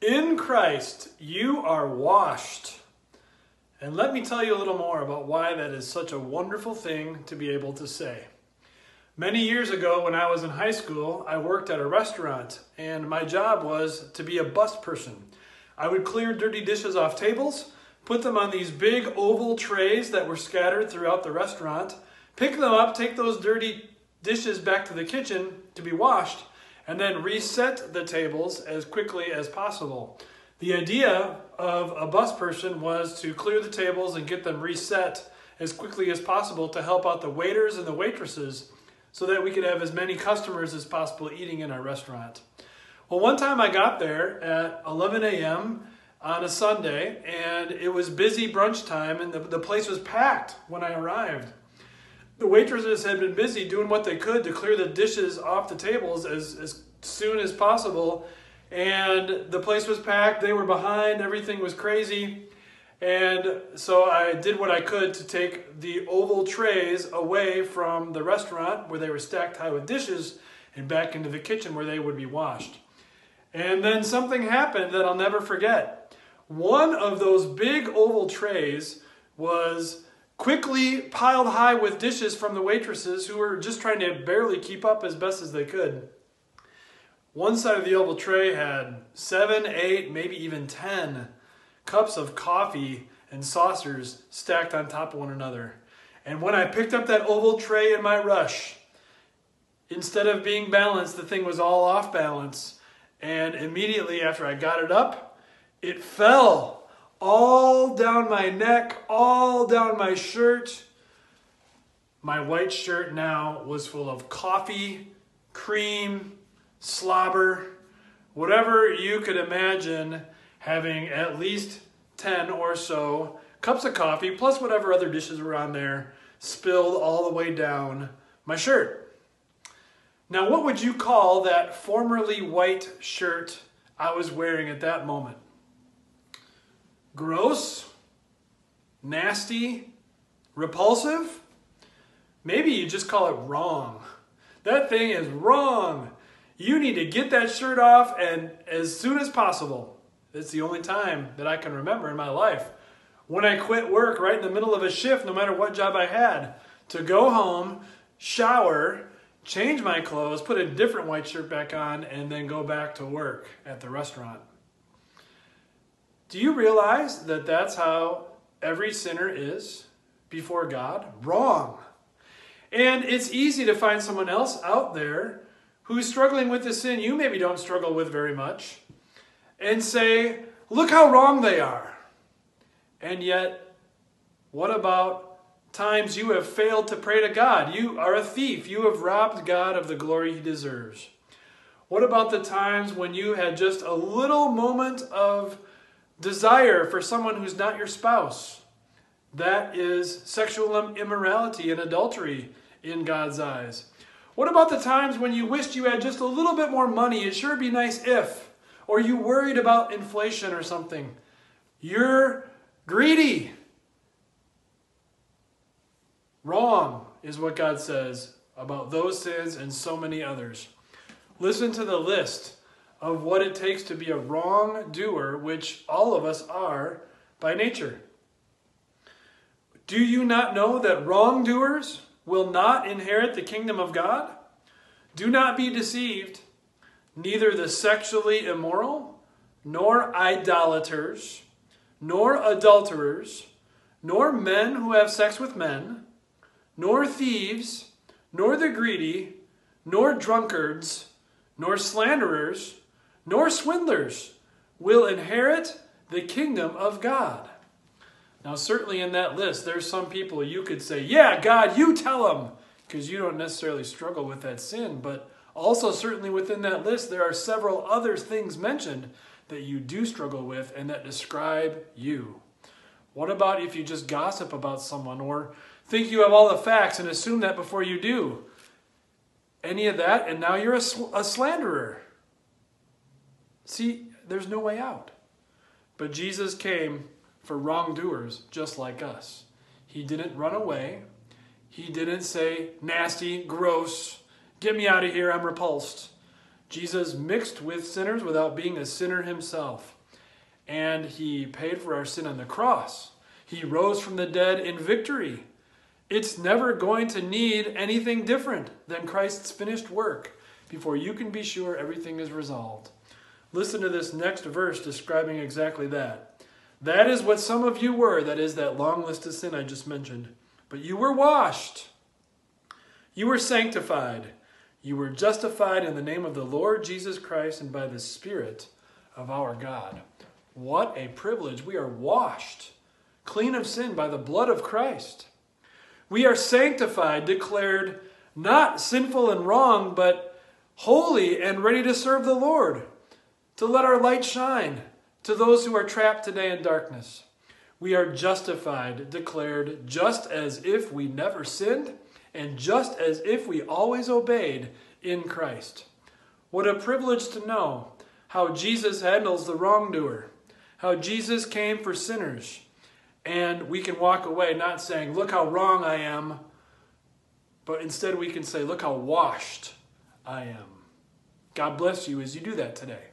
In Christ, you are washed. And let me tell you a little more about why that is such a wonderful thing to be able to say. Many years ago, when I was in high school, I worked at a restaurant, and my job was to be a bus person. I would clear dirty dishes off tables, put them on these big oval trays that were scattered throughout the restaurant, pick them up, take those dirty dishes back to the kitchen to be washed, and then reset the tables as quickly as possible. The idea of a bus person was to clear the tables and get them reset as quickly as possible to help out the waiters and the waitresses so that we could have as many customers as possible eating in our restaurant. Well, one time I got there at 11 a.m. on a Sunday, and it was busy brunch time, and the, the place was packed when I arrived. The waitresses had been busy doing what they could to clear the dishes off the tables as, as soon as possible, and the place was packed. They were behind, everything was crazy. And so I did what I could to take the oval trays away from the restaurant where they were stacked high with dishes and back into the kitchen where they would be washed. And then something happened that I'll never forget. One of those big oval trays was quickly piled high with dishes from the waitresses who were just trying to barely keep up as best as they could. One side of the oval tray had seven, eight, maybe even ten cups of coffee and saucers stacked on top of one another. And when I picked up that oval tray in my rush, instead of being balanced, the thing was all off balance. And immediately after I got it up, it fell all down my neck, all down my shirt. My white shirt now was full of coffee, cream, slobber, whatever you could imagine having at least 10 or so cups of coffee, plus whatever other dishes were on there, spilled all the way down my shirt. Now, what would you call that formerly white shirt I was wearing at that moment? Gross? Nasty? Repulsive? Maybe you just call it wrong. That thing is wrong. You need to get that shirt off and as soon as possible. It's the only time that I can remember in my life when I quit work right in the middle of a shift, no matter what job I had, to go home, shower, change my clothes, put a different white shirt back on, and then go back to work at the restaurant. Do you realize that that's how every sinner is before God? Wrong. And it's easy to find someone else out there who's struggling with the sin you maybe don't struggle with very much and say, look how wrong they are. And yet, what about times you have failed to pray to God? You are a thief. You have robbed God of the glory he deserves. What about the times when you had just a little moment of desire for someone who's not your spouse? That is sexual immorality and adultery in God's eyes. What about the times when you wished you had just a little bit more money? It sure be nice if or you worried about inflation or something. You're greedy. Wrong is what God says about those sins and so many others. Listen to the list of what it takes to be a wrongdoer, which all of us are by nature. Do you not know that wrongdoers will not inherit the kingdom of God? Do not be deceived neither the sexually immoral, nor idolaters, nor adulterers, nor men who have sex with men, nor thieves, nor the greedy, nor drunkards, nor slanderers, nor swindlers will inherit the kingdom of God. Now, certainly in that list, there's some people you could say, Yeah, God, you tell them, because you don't necessarily struggle with that sin, but also, certainly within that list, there are several other things mentioned that you do struggle with and that describe you. What about if you just gossip about someone or think you have all the facts and assume that before you do? Any of that, and now you're a, sl- a slanderer. See, there's no way out. But Jesus came for wrongdoers just like us. He didn't run away. He didn't say nasty, gross, Get me out of here, I'm repulsed. Jesus mixed with sinners without being a sinner himself. And he paid for our sin on the cross. He rose from the dead in victory. It's never going to need anything different than Christ's finished work before you can be sure everything is resolved. Listen to this next verse describing exactly that. That is what some of you were, that is, that long list of sin I just mentioned. But you were washed, you were sanctified, you were justified in the name of the Lord Jesus Christ and by the Spirit of our God. What a privilege. We are washed clean of sin by the blood of Christ. We are sanctified, declared not sinful and wrong, but holy and ready to serve the Lord, to let our light shine to those who are trapped today in darkness. We are justified, declared just as if we never sinned and just as if we always obeyed in Christ. What a privilege to know how Jesus handles the wrongdoer, how Jesus came for sinners, and we can walk away not saying, Look how wrong I am, but instead we can say, Look how washed I am. God bless you as you do that today.